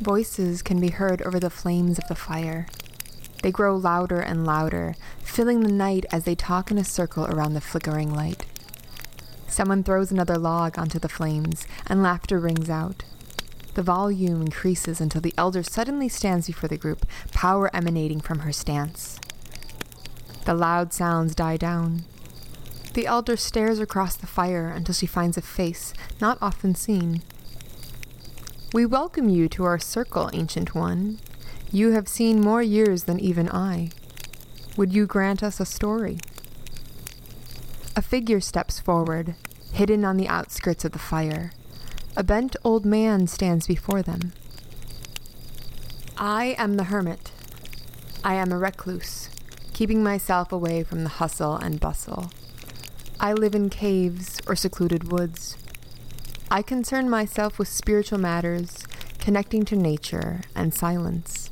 Voices can be heard over the flames of the fire. They grow louder and louder, filling the night as they talk in a circle around the flickering light. Someone throws another log onto the flames, and laughter rings out. The volume increases until the elder suddenly stands before the group, power emanating from her stance. The loud sounds die down. The elder stares across the fire until she finds a face not often seen. We welcome you to our circle, Ancient One. You have seen more years than even I. Would you grant us a story? A figure steps forward, hidden on the outskirts of the fire. A bent old man stands before them. I am the hermit. I am a recluse, keeping myself away from the hustle and bustle. I live in caves or secluded woods. I concern myself with spiritual matters, connecting to nature and silence.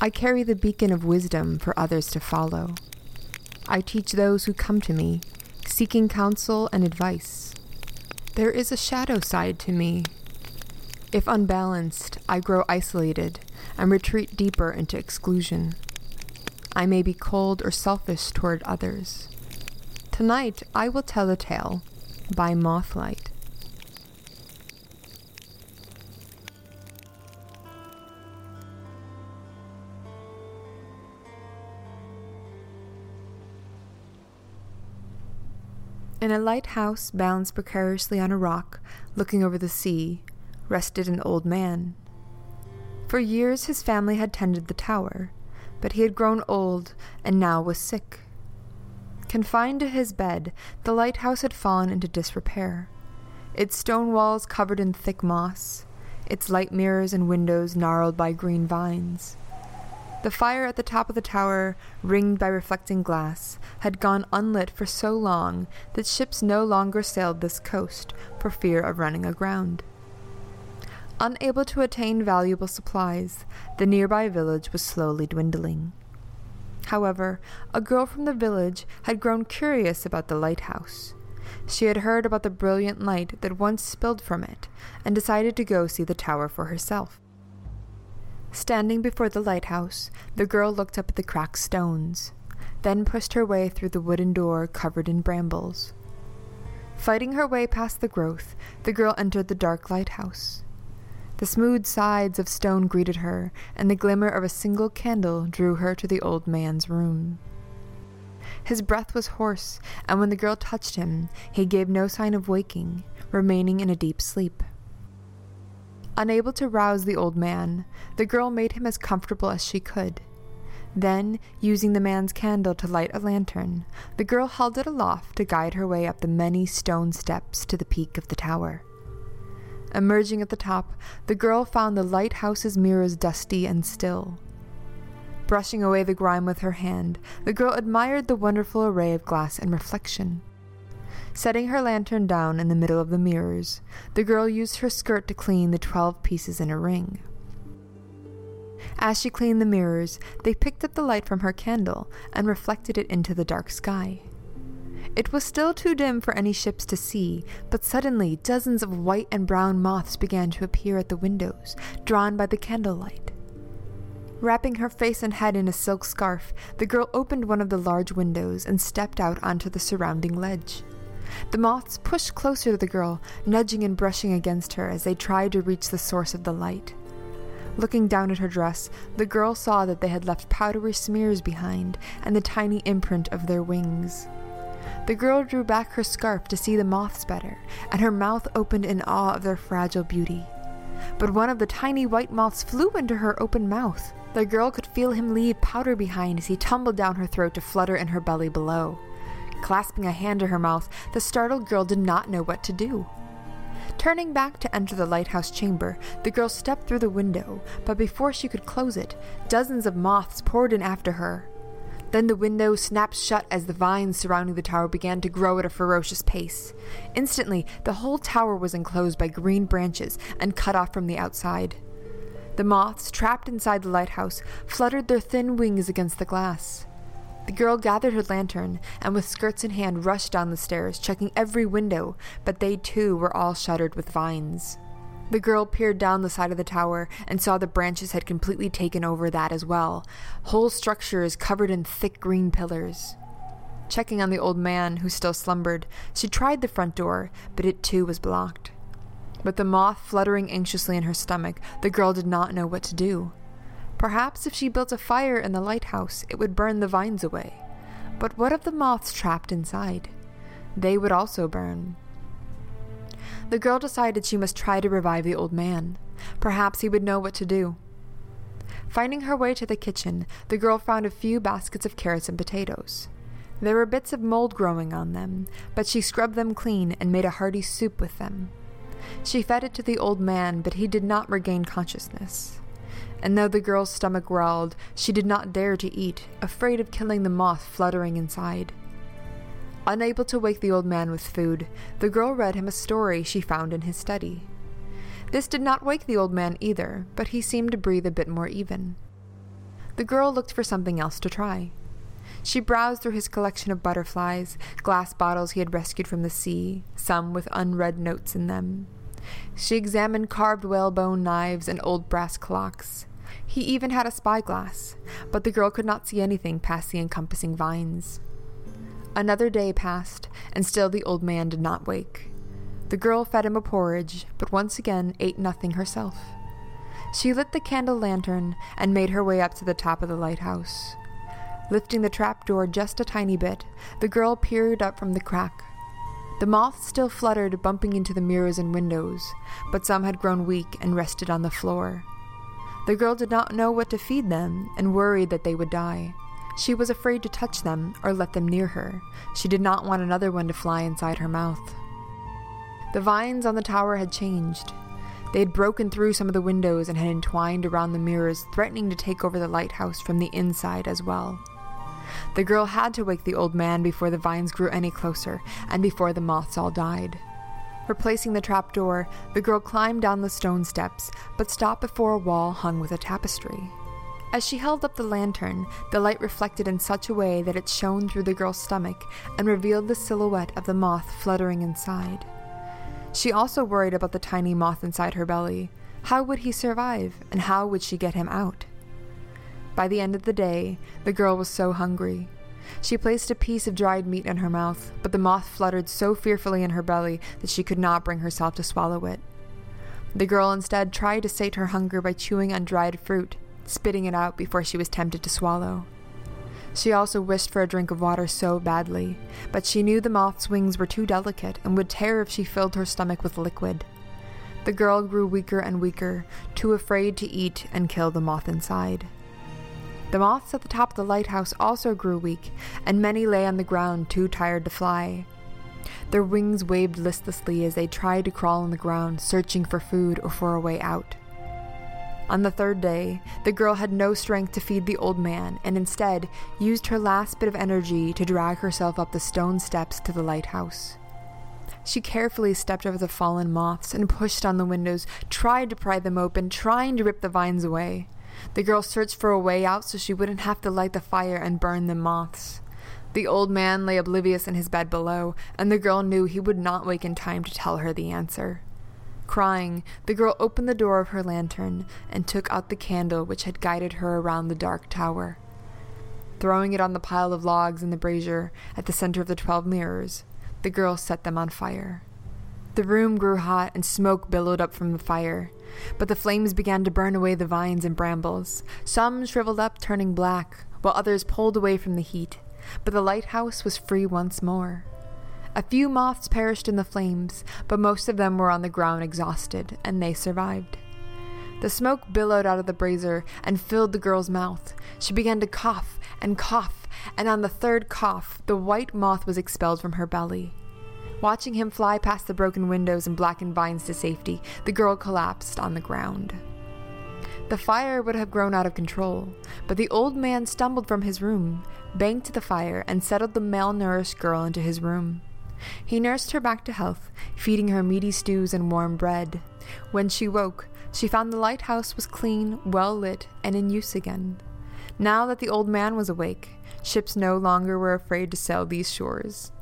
I carry the beacon of wisdom for others to follow. I teach those who come to me, seeking counsel and advice. There is a shadow side to me. If unbalanced, I grow isolated and retreat deeper into exclusion. I may be cold or selfish toward others. Tonight, I will tell a tale by Mothlight. In a lighthouse balanced precariously on a rock, looking over the sea, rested an old man. For years his family had tended the tower, but he had grown old and now was sick. Confined to his bed, the lighthouse had fallen into disrepair. Its stone walls covered in thick moss, its light mirrors and windows gnarled by green vines. The fire at the top of the tower, ringed by reflecting glass, had gone unlit for so long that ships no longer sailed this coast for fear of running aground. Unable to attain valuable supplies, the nearby village was slowly dwindling. However, a girl from the village had grown curious about the lighthouse. She had heard about the brilliant light that once spilled from it and decided to go see the tower for herself. Standing before the lighthouse, the girl looked up at the cracked stones, then pushed her way through the wooden door covered in brambles. Fighting her way past the growth, the girl entered the dark lighthouse. The smooth sides of stone greeted her, and the glimmer of a single candle drew her to the old man's room. His breath was hoarse, and when the girl touched him, he gave no sign of waking, remaining in a deep sleep. Unable to rouse the old man, the girl made him as comfortable as she could. Then, using the man's candle to light a lantern, the girl held it aloft to guide her way up the many stone steps to the peak of the tower. Emerging at the top, the girl found the lighthouse's mirrors dusty and still. Brushing away the grime with her hand, the girl admired the wonderful array of glass and reflection. Setting her lantern down in the middle of the mirrors, the girl used her skirt to clean the twelve pieces in a ring. As she cleaned the mirrors, they picked up the light from her candle and reflected it into the dark sky. It was still too dim for any ships to see, but suddenly dozens of white and brown moths began to appear at the windows, drawn by the candlelight. Wrapping her face and head in a silk scarf, the girl opened one of the large windows and stepped out onto the surrounding ledge. The moths pushed closer to the girl, nudging and brushing against her as they tried to reach the source of the light. Looking down at her dress, the girl saw that they had left powdery smears behind and the tiny imprint of their wings. The girl drew back her scarf to see the moths better, and her mouth opened in awe of their fragile beauty. But one of the tiny white moths flew into her open mouth. The girl could feel him leave powder behind as he tumbled down her throat to flutter in her belly below. Clasping a hand to her mouth, the startled girl did not know what to do. Turning back to enter the lighthouse chamber, the girl stepped through the window, but before she could close it, dozens of moths poured in after her. Then the window snapped shut as the vines surrounding the tower began to grow at a ferocious pace. Instantly, the whole tower was enclosed by green branches and cut off from the outside. The moths, trapped inside the lighthouse, fluttered their thin wings against the glass. The girl gathered her lantern and, with skirts in hand, rushed down the stairs, checking every window, but they too were all shuttered with vines. The girl peered down the side of the tower and saw the branches had completely taken over that as well, whole structures covered in thick green pillars. Checking on the old man, who still slumbered, she tried the front door, but it too was blocked. With the moth fluttering anxiously in her stomach, the girl did not know what to do. Perhaps if she built a fire in the lighthouse, it would burn the vines away. But what of the moths trapped inside? They would also burn. The girl decided she must try to revive the old man. Perhaps he would know what to do. Finding her way to the kitchen, the girl found a few baskets of carrots and potatoes. There were bits of mold growing on them, but she scrubbed them clean and made a hearty soup with them. She fed it to the old man, but he did not regain consciousness. And though the girl's stomach growled, she did not dare to eat, afraid of killing the moth fluttering inside. Unable to wake the old man with food, the girl read him a story she found in his study. This did not wake the old man either, but he seemed to breathe a bit more even. The girl looked for something else to try. She browsed through his collection of butterflies, glass bottles he had rescued from the sea, some with unread notes in them. She examined carved whalebone knives and old brass clocks. He even had a spyglass, but the girl could not see anything past the encompassing vines. Another day passed, and still the old man did not wake. The girl fed him a porridge, but once again ate nothing herself. She lit the candle lantern and made her way up to the top of the lighthouse. Lifting the trap door just a tiny bit, the girl peered up from the crack. The moths still fluttered, bumping into the mirrors and windows, but some had grown weak and rested on the floor. The girl did not know what to feed them and worried that they would die. She was afraid to touch them or let them near her. She did not want another one to fly inside her mouth. The vines on the tower had changed. They had broken through some of the windows and had entwined around the mirrors, threatening to take over the lighthouse from the inside as well. The girl had to wake the old man before the vines grew any closer and before the moths all died. Replacing the trap door, the girl climbed down the stone steps, but stopped before a wall hung with a tapestry. As she held up the lantern, the light reflected in such a way that it shone through the girl's stomach and revealed the silhouette of the moth fluttering inside. She also worried about the tiny moth inside her belly. How would he survive, and how would she get him out? By the end of the day, the girl was so hungry. She placed a piece of dried meat in her mouth, but the moth fluttered so fearfully in her belly that she could not bring herself to swallow it. The girl instead tried to sate her hunger by chewing on dried fruit, spitting it out before she was tempted to swallow. She also wished for a drink of water so badly, but she knew the moth's wings were too delicate and would tear if she filled her stomach with liquid. The girl grew weaker and weaker, too afraid to eat and kill the moth inside. The moths at the top of the lighthouse also grew weak, and many lay on the ground too tired to fly. Their wings waved listlessly as they tried to crawl on the ground, searching for food or for a way out. On the third day, the girl had no strength to feed the old man and instead used her last bit of energy to drag herself up the stone steps to the lighthouse. She carefully stepped over the fallen moths and pushed on the windows, tried to pry them open, trying to rip the vines away. The girl searched for a way out so she wouldn't have to light the fire and burn the moths. The old man lay oblivious in his bed below, and the girl knew he would not wake in time to tell her the answer. Crying, the girl opened the door of her lantern and took out the candle which had guided her around the dark tower. Throwing it on the pile of logs in the brazier at the center of the twelve mirrors, the girl set them on fire. The room grew hot and smoke billowed up from the fire. But the flames began to burn away the vines and brambles. Some shriveled up, turning black, while others pulled away from the heat. But the lighthouse was free once more. A few moths perished in the flames, but most of them were on the ground exhausted, and they survived. The smoke billowed out of the brazier and filled the girl's mouth. She began to cough and cough, and on the third cough, the white moth was expelled from her belly. Watching him fly past the broken windows and blackened vines to safety, the girl collapsed on the ground. The fire would have grown out of control, but the old man stumbled from his room, banked the fire, and settled the malnourished girl into his room. He nursed her back to health, feeding her meaty stews and warm bread. When she woke, she found the lighthouse was clean, well lit, and in use again. Now that the old man was awake, ships no longer were afraid to sail these shores.